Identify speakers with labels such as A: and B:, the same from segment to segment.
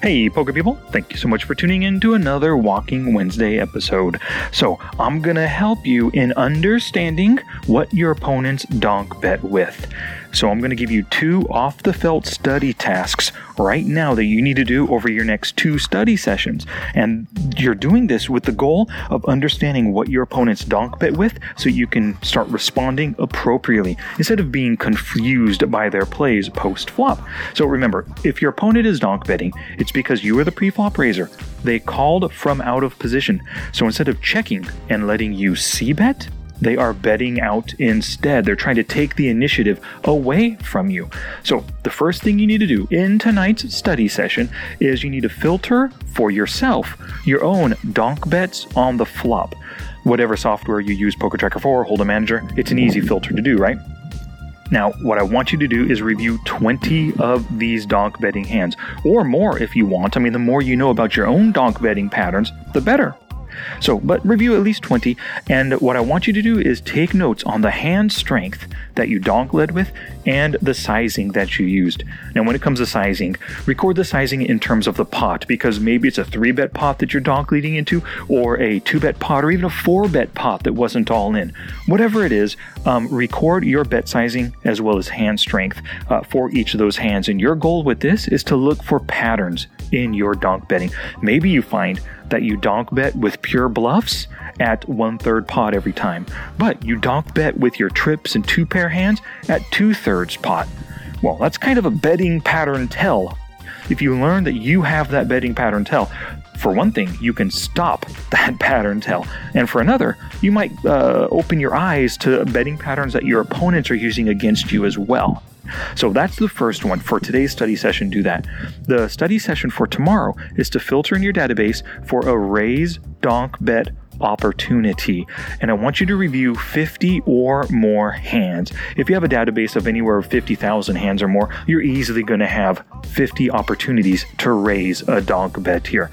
A: Hey, poker people, thank you so much for tuning in to another Walking Wednesday episode. So, I'm gonna help you in understanding what your opponent's donk bet with. So, I'm gonna give you two off the felt study tasks right now that you need to do over your next two study sessions. And you're doing this with the goal of understanding what your opponent's donk bet with so you can start responding appropriately instead of being confused by their plays post flop. So, remember, if your opponent is donk betting, it's because you are the pre-flop raiser. They called from out of position. So instead of checking and letting you C bet, they are betting out instead. They're trying to take the initiative away from you. So, the first thing you need to do in tonight's study session is you need to filter for yourself your own donk bets on the flop. Whatever software you use, Poker Tracker 4, Hold'em Manager, it's an easy filter to do, right? Now, what I want you to do is review 20 of these donk betting hands, or more if you want. I mean, the more you know about your own donk betting patterns, the better. So, but review at least 20. And what I want you to do is take notes on the hand strength that you donk led with and the sizing that you used. Now, when it comes to sizing, record the sizing in terms of the pot because maybe it's a three bet pot that you're donk leading into, or a two bet pot, or even a four bet pot that wasn't all in. Whatever it is, um, record your bet sizing as well as hand strength uh, for each of those hands. And your goal with this is to look for patterns in your donk betting. Maybe you find that you donk bet with pure bluffs at one third pot every time, but you donk bet with your trips and two pair hands at two thirds pot. Well, that's kind of a betting pattern tell. If you learn that you have that betting pattern tell, for one thing, you can stop that pattern tell. And for another, you might uh, open your eyes to betting patterns that your opponents are using against you as well. So that's the first one. For today's study session, do that. The study session for tomorrow is to filter in your database for a raise, donk, bet, opportunity. And I want you to review 50 or more hands. If you have a database of anywhere 50,000 hands or more, you're easily going to have 50 opportunities to raise a donk bet here.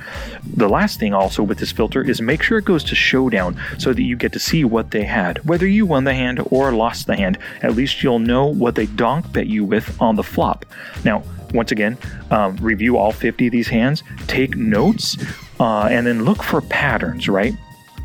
A: The last thing also with this filter is make sure it goes to showdown so that you get to see what they had. Whether you won the hand or lost the hand, at least you'll know what they donk bet you with on the flop. Now, once again, um, review all 50 of these hands, take notes, uh, and then look for patterns, right?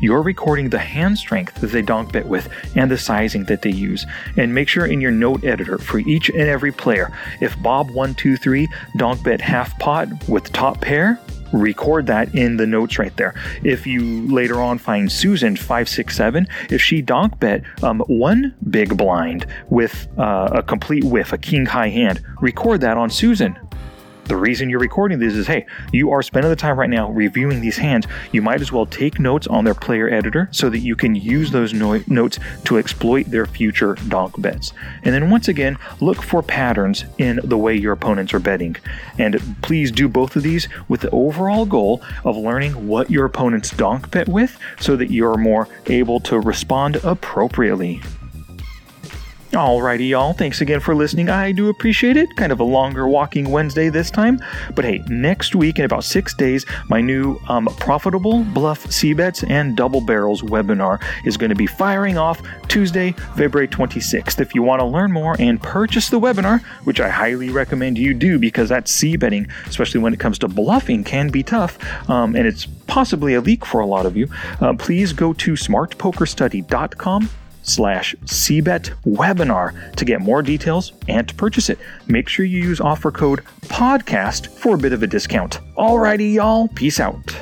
A: You're recording the hand strength that they donk bet with and the sizing that they use. And make sure in your note editor for each and every player, if Bob123 donk bet half pot with top pair, record that in the notes right there. If you later on find Susan five six seven, if she donk bet um, one big blind with uh, a complete whiff, a king high hand, record that on Susan the reason you're recording this is hey, you are spending the time right now reviewing these hands. You might as well take notes on their player editor so that you can use those no- notes to exploit their future donk bets. And then once again, look for patterns in the way your opponents are betting. And please do both of these with the overall goal of learning what your opponents donk bet with so that you're more able to respond appropriately. Alrighty, y'all. Thanks again for listening. I do appreciate it. Kind of a longer walking Wednesday this time. But hey, next week in about six days, my new um, Profitable Bluff Bets and Double Barrels webinar is going to be firing off Tuesday, February 26th. If you want to learn more and purchase the webinar, which I highly recommend you do because that C betting, especially when it comes to bluffing, can be tough um, and it's possibly a leak for a lot of you, uh, please go to smartpokerstudy.com slash cbet webinar to get more details and to purchase it. Make sure you use offer code podcast for a bit of a discount. Alrighty, y'all. Peace out.